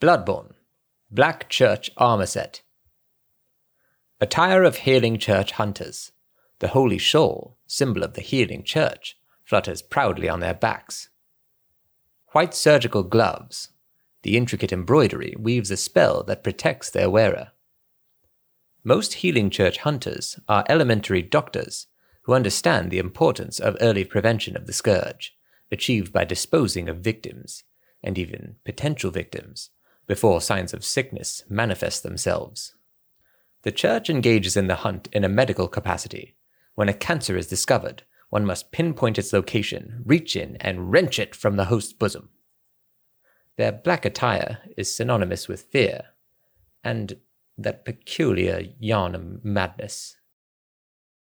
Bloodborne, Black Church Armor Set. Attire of Healing Church Hunters. The holy shawl, symbol of the Healing Church, flutters proudly on their backs. White surgical gloves. The intricate embroidery weaves a spell that protects their wearer. Most Healing Church hunters are elementary doctors who understand the importance of early prevention of the scourge, achieved by disposing of victims, and even potential victims, before signs of sickness manifest themselves. The Church engages in the hunt in a medical capacity. When a cancer is discovered, one must pinpoint its location, reach in, and wrench it from the host's bosom. Their black attire is synonymous with fear, and that peculiar Yharnam madness.